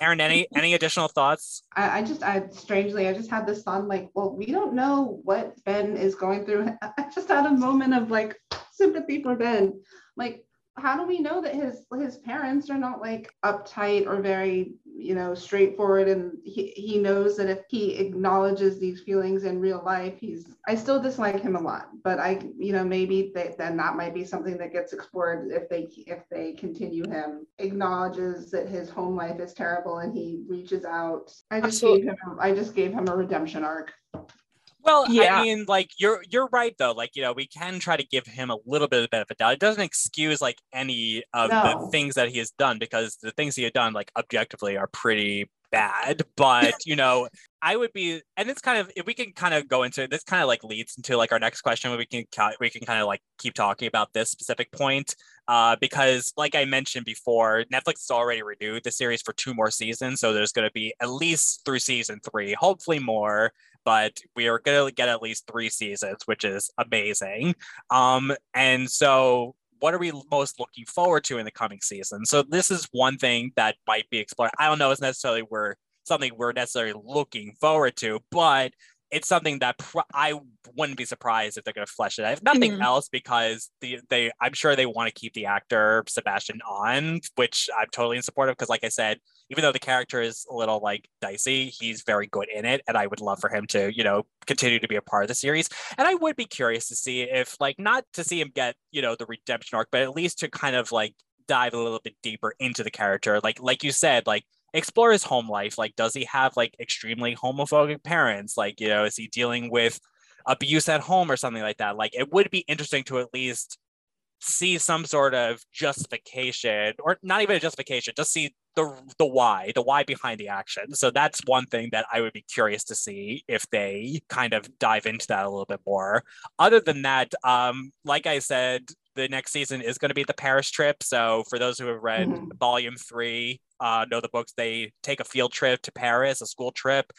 Erin, any any additional thoughts? I, I just, I strangely, I just had this thought like, well, we don't know what Ben is going through. I just had a moment of like sympathy for Ben. Like, how do we know that his his parents are not like uptight or very, you know, straightforward? And he, he knows that if he acknowledges these feelings in real life, he's. I still dislike him a lot, but I, you know, maybe that then that might be something that gets explored if they if they continue him acknowledges that his home life is terrible and he reaches out. I just Absolutely. gave him. I just gave him a redemption arc. Well, Yeah. I mean, like you're you're right though. Like you know, we can try to give him a little bit of benefit of doubt. It doesn't excuse like any of the things that he has done because the things he had done, like objectively, are pretty bad. But you know, I would be, and it's kind of if we can kind of go into this, kind of like leads into like our next question. Where we can we can kind of like keep talking about this specific point, uh, because like I mentioned before, Netflix has already renewed the series for two more seasons, so there's going to be at least through season three, hopefully more but we are going to get at least three seasons, which is amazing. Um, and so, what are we most looking forward to in the coming season? So, this is one thing that might be explored. I don't know it's necessarily we're something we're necessarily looking forward to, but it's something that pr- I wouldn't be surprised if they're going to flesh it out. If nothing Mhm. else, because the they I'm sure they want to keep the actor Sebastian on, which I'm totally in support of. Because, like I said, even though the character is a little like dicey, he's very good in it, and I would love for him to, you know, continue to be a part of the series. And I would be curious to see if, like, not to see him get, you know, the redemption arc, but at least to kind of like dive a little bit deeper into the character. Like, like you said, like explore his home life. Like, does he have like extremely homophobic parents? Like, you know, is he dealing with abuse at home or something like that? Like, it would be interesting to at least see some sort of justification or not even a justification just see the the why the why behind the action so that's one thing that i would be curious to see if they kind of dive into that a little bit more other than that um like i said the next season is going to be the paris trip so for those who have read Mhm. volume three uh know the books they take a field trip to paris a school trip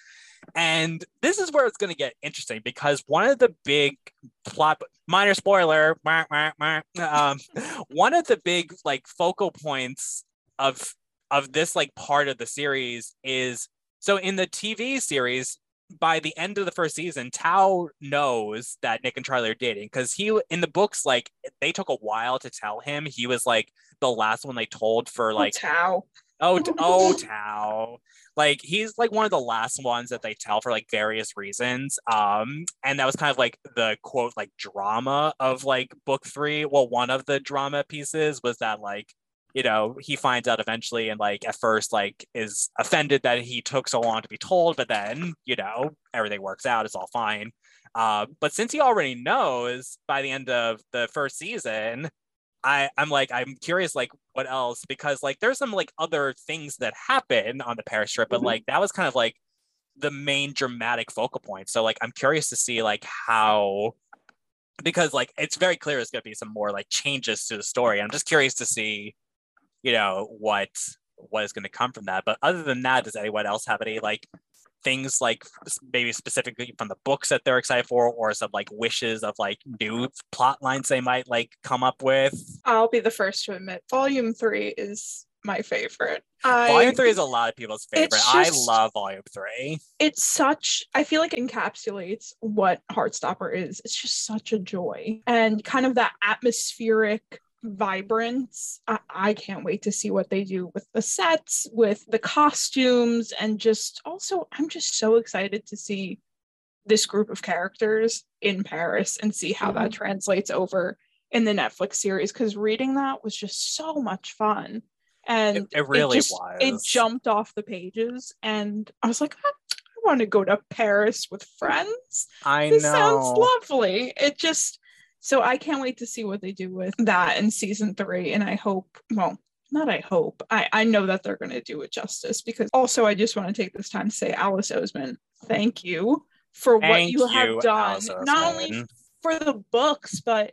and this is where it's going to get interesting because one of the big plot minor spoiler wah, wah, wah, um, one of the big like focal points of of this like part of the series is so in the tv series by the end of the first season tao knows that nick and charlie are dating because he in the books like they took a while to tell him he was like the last one they told for like That's how. Oh, oh, Tao. Like he's like one of the last ones that they tell for like various reasons. Um, and that was kind of like the quote like drama of like book three. Well, one of the drama pieces was that like you know he finds out eventually and like at first like is offended that he took so long to be told, but then you know everything works out. It's all fine. Uh, but since he already knows by the end of the first season, I I'm like I'm curious like what else because like there's some like other things that happen on the Paris trip, but Mhm. like that was kind of like the main dramatic focal point. So like I'm curious to see like how because like it's very clear there's gonna be some more like changes to the story. I'm just curious to see, you know, what what is gonna come from that. But other than that, does anyone else have any like things like maybe specifically from the books that they're excited for or some like wishes of like new plot lines they might like come up with I'll be the first to admit, volume three is my favorite. I, volume three is a lot of people's favorite It's i love volume three it's such i feel like encapsulates what heartstopper is it's just such a joy and kind of that atmospheric vibrance. I, I can't wait to see what they do with the sets with the costumes and just also i'm just so excited to see this group of characters in paris and see how that mm-hmm. translates over in the netflix series because reading that was just so much fun. And it, it really just- was. it jumped off the pages and I was like, ah, I, I want to go to Paris with friends. i This know. sounds lovely. It just so I can't wait to see what they do with that in season three. And I hope, well, not I hope. I, I know that they're gonna do it justice because also I just want to take this time to say Alice Oseman, thank you for what Thank you have done, not only for the books, but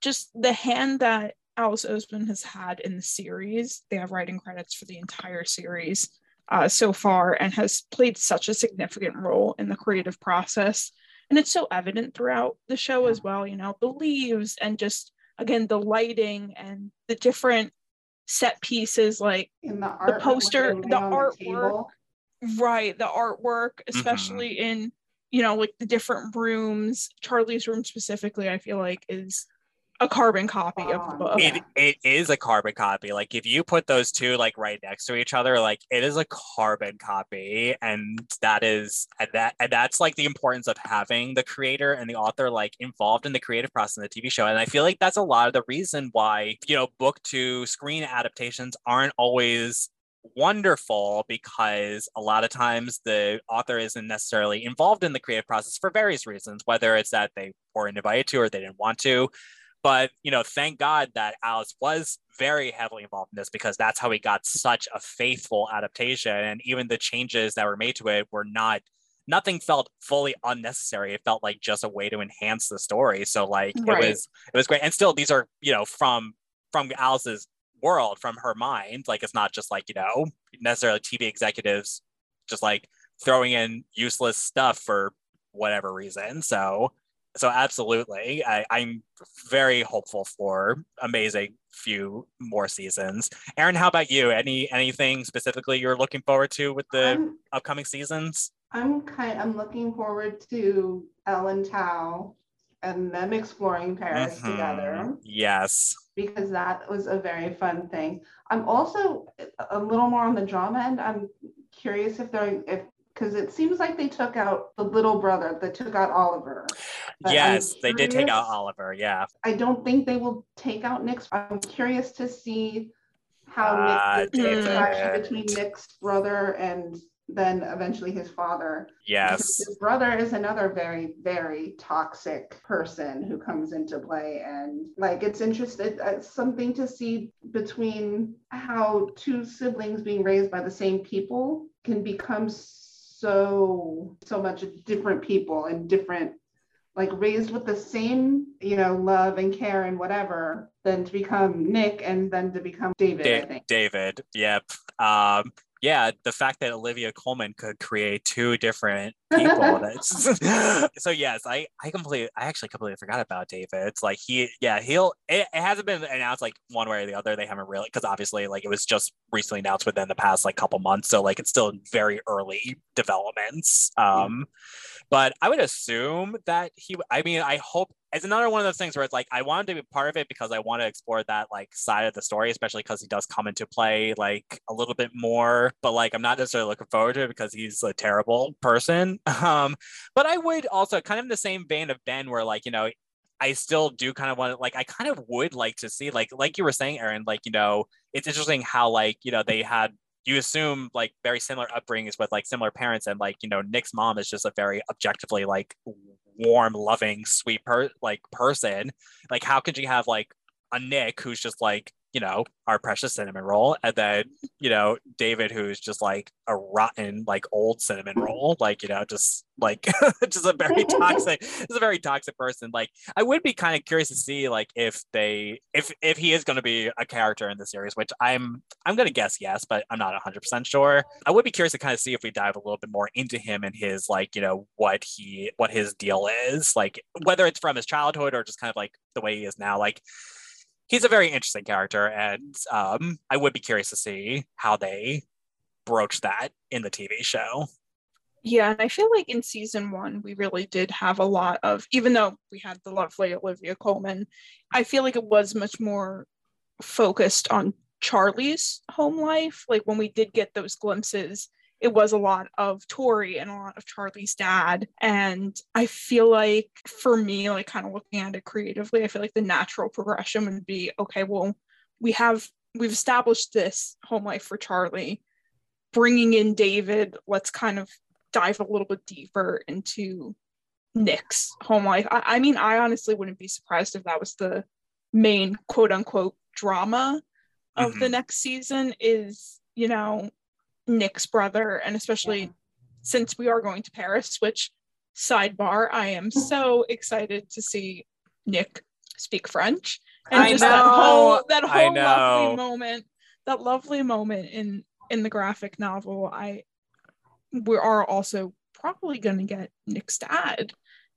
just the hand that Alice Oseman has had in the series. They have writing credits for the entire series uh, so far and has played such a significant role in the creative process. And it's so evident throughout the show as well, you know, the leaves and just, again, the lighting and the different set pieces, like In the, the poster, the artwork, table. right the artwork mm-hmm. especially in you know like the different rooms charlie's room specifically i feel like is a carbon copy of the Um, book It it is a carbon copy. Like if you put those two like right next to each other, like it is a carbon copy, and that is and that and that's like the importance of having the creator and the author like involved in the creative process in the TV show. And I feel like that's a lot of the reason why you know book to screen adaptations aren't always wonderful because a lot of times the author isn't necessarily involved in the creative process for various reasons, whether it's that they weren't invited to or they didn't want to. But you know, thank God that Alice was very heavily involved in this because that's how we got such a faithful adaptation. And even the changes that were made to it were not nothing felt fully unnecessary. It felt like just a way to enhance the story. So like Right. it was it was great. And still these are, you know, from from Alice's world, from her mind. Like it's not just like, you know, necessarily TV executives just like throwing in useless stuff for whatever reason. So so absolutely I, i'm very hopeful for amazing few more seasons erin how about you any anything specifically you're looking forward to with the I'm, upcoming seasons I'm kind I'm looking forward to Ellen Tao and them exploring Paris Mhm. together yes because that was a very fun thing. I'm also a little more on the drama end. I'm curious if they're if because it seems like they took out the little brother, they took out Oliver. Yes they did take out curious- oliver yeah I don't think they will take out Nick's. I'm curious to see how uh, Nick, interaction between Nick's brother and then eventually his father. Yes His brother is another very, very toxic person who comes into play. And like, it's interesting, it's uh, something to see between how two siblings being raised by the same people can become so, so much different people and different, like raised with the same, you know, love and care and whatever, than to become Nick and then to become David, I Da- think. david yep um yeah the fact that olivia colman could create two different people that's so yes i i completely i actually completely forgot about david. It's like he yeah he'll it, it hasn't been announced like one way or the other. They haven't really because obviously like it was just recently announced within the past like couple months. So like it's still very early developments um but i would assume that he i mean i hope it's another one of those things where it's like I wanted to be part of it because I want to explore that like side of the story, especially because he does come into play like a little bit more. But like I'm not necessarily looking forward to it because he's a terrible person. Um, but I would also kind of in the same vein of Ben, where like you know I still do kind of want to like I kind of would like to see like like you were saying, Erin, like you know it's interesting how like you know they had you assume like very similar upbringings with like similar parents and like you know Nick's mom is just a very objectively like warm loving sweet per like person. Like how could you have like a Nick who's just like you know our precious cinnamon roll. And then you know David who's just like a rotten like old cinnamon roll like you know just like just a very toxic just a very toxic person. Like I would be kind of curious to see like if they if if he is going to be a character in the series which I'm I'm going to guess yes but I'm not 100% sure. I would be curious to kind of see if we dive a little bit more into him and his like you know what he what his deal is like whether it's from his childhood or just kind of like the way he is now. Like he's a very interesting character and um I would be curious to see how they broach that in the TV show Yeah, and I feel like in season one, we really did have a lot of, even though we had the lovely Olivia Colman, I feel like it was much more focused on Charlie's home life. Like when we did get those glimpses, it was a lot of Tori and a lot of Charlie's dad. And I feel like for me, like kind of looking at it creatively, I feel like the natural progression would be okay, well, we have, we've established this home life for Charlie. Bringing in David, let's kind of dive a little bit deeper into Nick's home life. I, I mean, I honestly wouldn't be surprised if that was the main quote unquote drama of the Mhm. next season is, you know, Nick's brother, and especially Yeah. since we are going to Paris, which sidebar, I am so excited to see Nick speak French. And I just know. that whole that whole lovely moment, that lovely moment in in the graphic novel, I we are also probably going to get Nick's dad.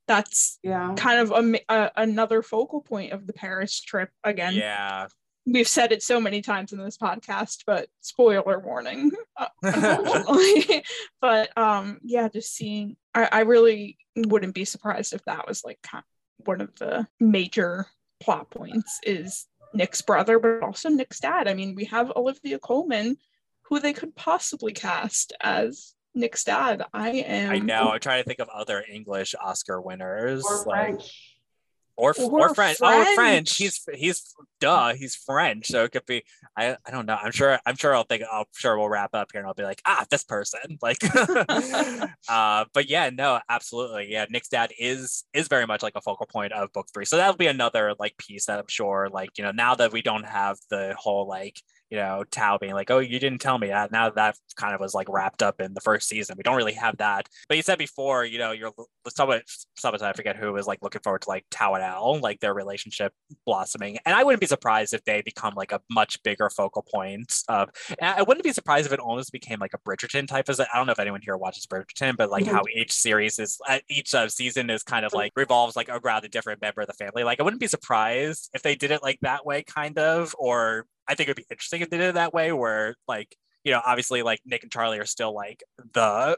That's Yeah. kind of a, a, another focal point of the Paris trip. Again, Yeah. We've said it so many times in this podcast, but spoiler warning, uh, unfortunately. but um, yeah, just seeing, I, I really wouldn't be surprised if that was like kind one of the major plot points is Nick's brother, but also Nick's dad. I mean, we have Olivia Colman, who they could possibly cast as Nick's dad. I am. I know. I'm trying to think of other English Oscar winners. Or like French. Or Or or French. Oh, French. French. He's he's duh. He's French, so it could be. I I don't know. I'm sure. I'm sure. I'll think. I'm sure we'll wrap up here, and I'll be like, ah, this person. Like, uh, but yeah, no, absolutely. Yeah, Nick's dad is is very much like a focal point of book three. So that'll be another like piece that I'm sure. Like you know, now that we don't have the whole like you know Tao being like, oh, you didn't tell me that. Now that kind of was like wrapped up in the first season. We don't really have that. But you said before, you know, you're someone, someone I forget who was like looking forward to like Tao and Al, like their relationship blossoming. And I wouldn't be surprised if they become like a much bigger focal point of. And I wouldn't be surprised if it almost became like a Bridgerton type. As I don't know if anyone here watches Bridgerton, but like Mhm. how each series is, uh, each uh, season is kind of like revolves like around a different member of the family. Like I wouldn't be surprised if they did it like that way, kind of. Or I think it'd be interesting if they did it that way, where like you know, obviously like Nick and Charlie are still like the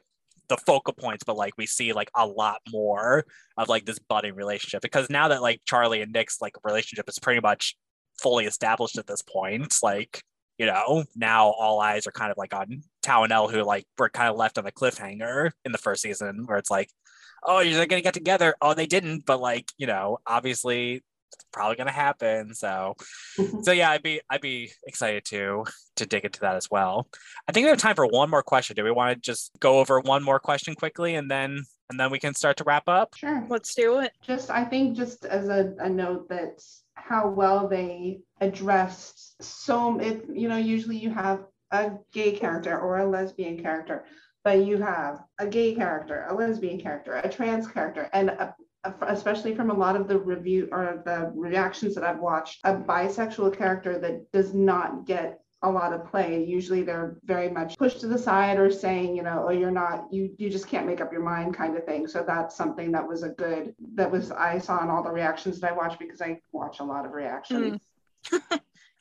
the focal points, but like we see like a lot more of like this budding relationship because now that like Charlie and Nick's like relationship is pretty much fully established at this point, like you know, now all eyes are kind of like on Elle, who like were kind of left on a cliffhanger in the first season, where it's like, oh, you're gonna get together. Oh, they didn't, but like you know, obviously probably gonna happen. So mm-hmm. so yeah, I'd be I'd be excited to to dig into that as well. I think we have time for one more question. Do we want to just go over one more question quickly and then and then we can start to wrap up? Sure. Let's do it. just I think just as a, a note that how well they addressed so it you know usually you have a gay character or a lesbian character but you have a gay character a lesbian character a trans character and a, a- especially from a lot of the review or the reactions that I've watched a bisexual character that does not get a lot of play usually they're very much pushed to the side or saying you know oh you're not you you just can't make up your mind kind of thing so that's something that was a good that was i saw in all the reactions that i watched because i watch a lot of reactions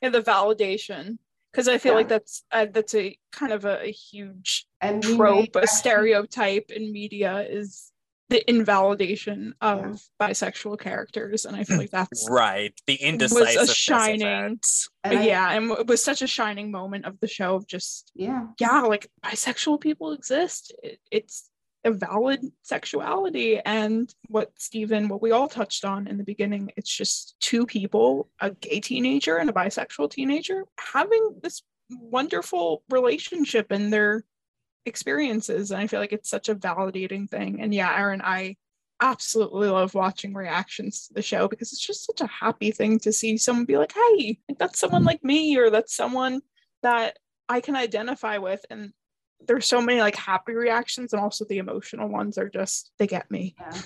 Yeah, the validation. Because I feel Yeah. like that's uh, that's a kind of a, a huge and trope, a stereotype in media is the invalidation of Yeah. bisexual characters, and I feel like that's Right. The was indecisive a shining, and I- yeah, and it was such a shining moment of the show of just yeah yeah, like bisexual people exist. It, it's a valid sexuality, and what Stephen, what we all touched on in the beginning, it's just two people, a gay teenager and a bisexual teenager, having this wonderful relationship in their experiences. And I feel like it's such a validating thing. And yeah, Erin, I absolutely love watching reactions to the show because it's just such a happy thing to see someone be like, hey, like, that's someone like me, or that's someone that I can identify with. And there's so many like happy reactions and also the emotional ones are just they get me. yeah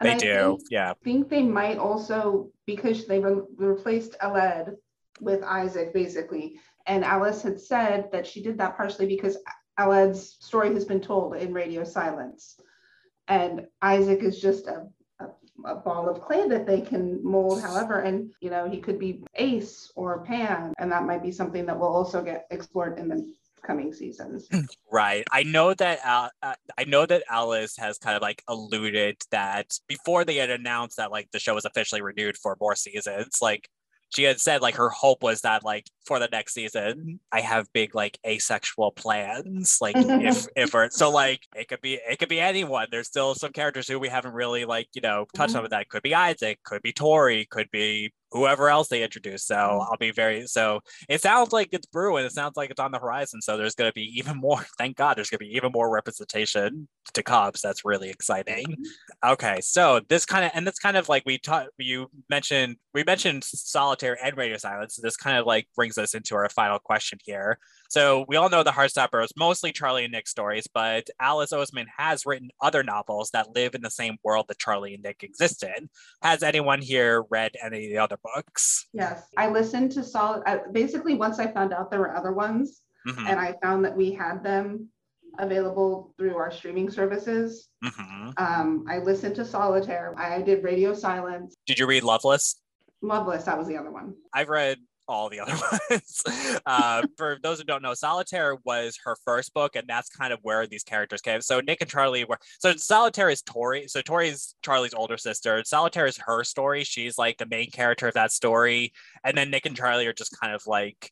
They I do. think- Yeah. I think they might also because they re- replaced Aled with Isaac basically, and Alice had said that she did that partially because Aled's story has been told in radio silence, and Isaac is just a, a a ball of clay that they can mold however and you know he could be ace or pan and that might be something that will also get explored in the coming seasons. Right. I know that Al- uh, I know that Alice has kind of like alluded that before they had announced that like the show was officially renewed for more seasons, like she had said like her hope was that like for the next season I have big like asexual plans like if if or so like it could be it could be anyone. There's still some characters who we haven't really like you know touched mm-hmm. on with that could be Isaac could be Tori could be whoever else they introduce so mm-hmm. I'll be very so it sounds like it's brewing it sounds like it's on the horizon so there's going to be even more thank god there's going to be even more representation to cops. that's really exciting. Mm-hmm. Okay so this kind of and that's kind of like we taught you mentioned we mentioned solitaire and radio silence so this kind of like brings brings us into our final question here. So we all know the Heartstopper is mostly Charlie and Nick stories, but Alice Oseman has written other novels that live in the same world that Charlie and Nick exist in. Has anyone here read any of the other books? Yes, I listened to Solid. Basically, once I found out there were other ones, mm-hmm. and I found that we had them available through our streaming services. Mm-hmm. Um, I listened to Solitaire. I did Radio Silence. Did you read Loveless? Loveless, that was the other one. I've read all the other ones. uh, for those who don't know, Solitaire was her first book, and that's kind of where these characters came. So Nick and Charlie were so Solitaire is Tori. So Tori's Charlie's older sister. Solitaire is her story. She's like the main character of that story, and then Nick and Charlie are just kind of like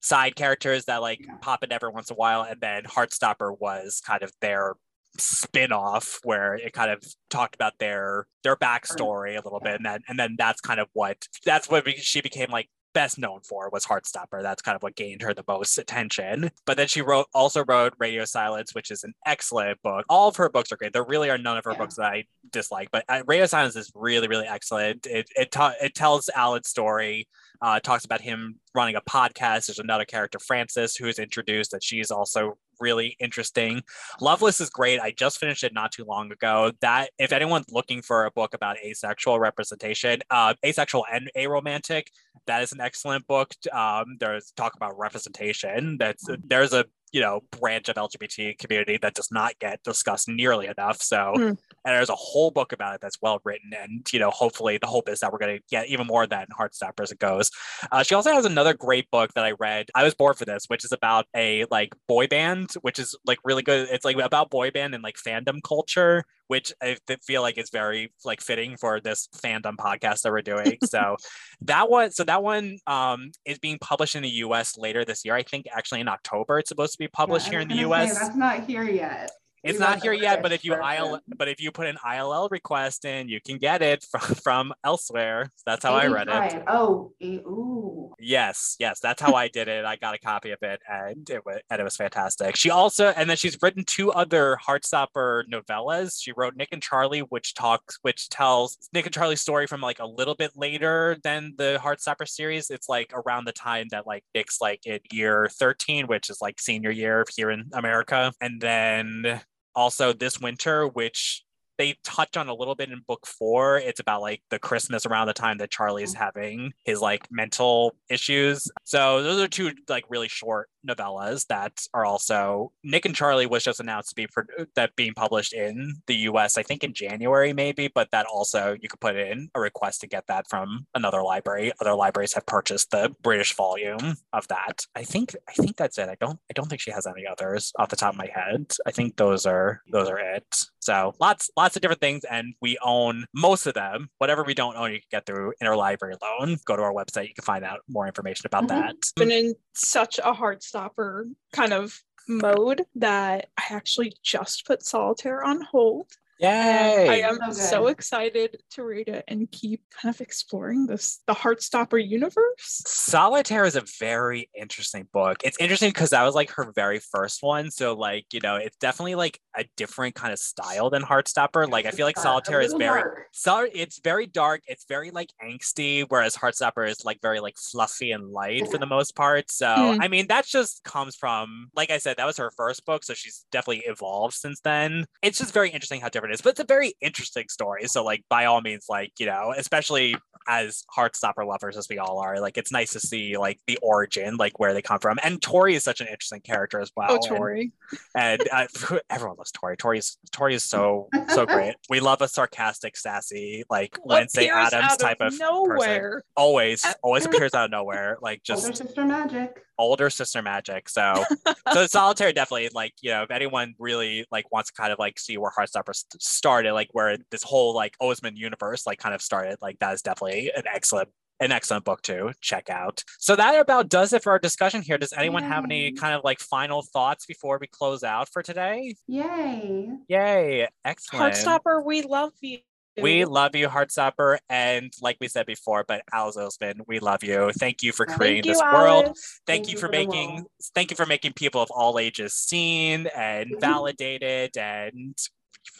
side characters that like pop in every once in a while, and then Heartstopper was kind of their spin-off where it kind of talked about their their backstory a little bit and then and then that's kind of what that's what she became like best known for was Heartstopper. That's kind of what gained her the most attention. But then she wrote also wrote Radio Silence, which is an excellent book. All of her books are great. There really are none of her yeah. books that I dislike, but uh, Radio Silence is really really excellent. It it, ta- it tells Alan's story. Uh, talks about him running a podcast. There's another character, Frances, who is introduced that she's also really interesting. Loveless is great. I just finished it not too long ago. That if anyone's looking for a book about asexual representation, uh, asexual and aromantic, that is an excellent book. Um, there's talk about representation. That's there's a you know branch of LGBT community that does not get discussed nearly enough. So, mm. and there's a whole book about it that's well written, and you know, hopefully, the hope is that we're going to get even more of that in Heartstopper as it goes. Uh, she also has another great book that I read. I was born for this, which is about a like boy band, which is like really good. It's like about boy band and like fandom culture, which I feel like is very like fitting for this fandom podcast that we're doing. so that one, so that one um, is being published in the U.S. later this year. I think actually in October it's supposed to be published yeah, here in the U.S. Say, that's not here yet. It's not here yet, but if you IL, but if you put an ILL request in, you can get it from, from elsewhere. That's how I read it. Oh, ooh. Yes, yes, that's how I did it. I got a copy of it, and it was and it was fantastic. She also, and then she's written two other Heartstopper novellas. She wrote Nick and Charlie, which talks, which tells Nick and Charlie's story from like a little bit later than the Heartstopper series. It's like around the time that like Nick's like in year thirteen, which is like senior year here in America, and then also this winter, which they touch on a little bit in book four. It's about like the Christmas around the time that Charlie's mm-hmm. having his like mental issues. So those are two like really short novellas that are also Nick and Charlie was just announced to be pro- that being published in the US I think in January maybe but that also you could put in a request to get that from another library. Other libraries have purchased the British volume of that. I think I think that's it. I don't I don't think she has any others off the top of my head. I think those are those are it. So lots lots of different things and we own most of them. Whatever we don't own you can get through interlibrary loan. Go to our website. You can find out more information about mm-hmm. that. Been in such a hard stopper kind of mode. that I actually just put solitaire on hold Yay! I am okay. so excited to read it and keep kind of exploring this the Heartstopper universe. Solitaire is a very interesting book. It's interesting because that was like her very first one. So like, you know, it's definitely like a different kind of style than Heartstopper. Like I feel like Solitaire is very so it's very dark, it's very like angsty, whereas Heartstopper is like very like fluffy and light for the most part. So mm. I mean that just comes from like I said, that was her first book. So she's definitely evolved since then. It's just very interesting how different is, but it's a very interesting story. So, like, by all means, like, you know, especially as Heartstopper lovers as we all are, like, it's nice to see like the origin, like where they come from. And Tori is such an interesting character as well. Oh, Tori. And, and uh, everyone loves Tori. Tori's Tori is so so great. We love a sarcastic, sassy, like Wednesday Addams type of nowhere. Person. Always, always appears out of nowhere. Like just older sister magic. Older sister magic. So, so solitaire definitely like you know if anyone really like wants to kind of like see where Heartstopper started, like where this whole like Oseman universe like kind of started, like that is definitely an excellent an excellent book to check out. So that about does it for our discussion here. Does anyone Yay. have any kind of like final thoughts before we close out for today? Yay. Yay. Excellent. Heartstopper, we love you. We love you, Heartstopper. And like we said before, but Alice Oseman, we love you. Thank you for creating this world. Thank, thank, you for, for making thank you for making people of all ages seen and validated and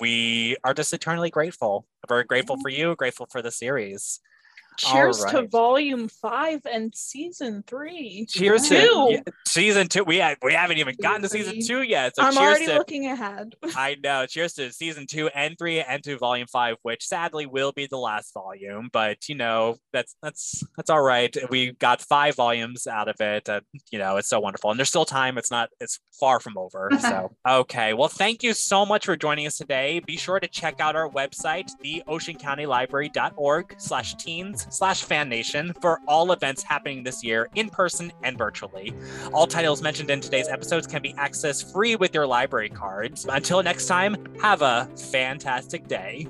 we are just eternally grateful. We're grateful for you, grateful for the series. Cheers right. to volume five and season three. Cheers two. to yeah, season two. We have, we haven't even gotten to season two yet. So I'm already to, looking ahead. I know. Cheers to season two and three and to volume five, which sadly will be the last volume. But you know, that's that's that's all right. We got five volumes out of it. And, you know, it's so wonderful. And there's still time. It's not, it's far from over. So okay. Well, thank you so much for joining us today. Be sure to check out our website, theoceancountylibrary.org slash fan nation for all events happening this year in person and virtually. All titles mentioned in today's episodes can be accessed free with your library cards. Until next time, have a fantastic day.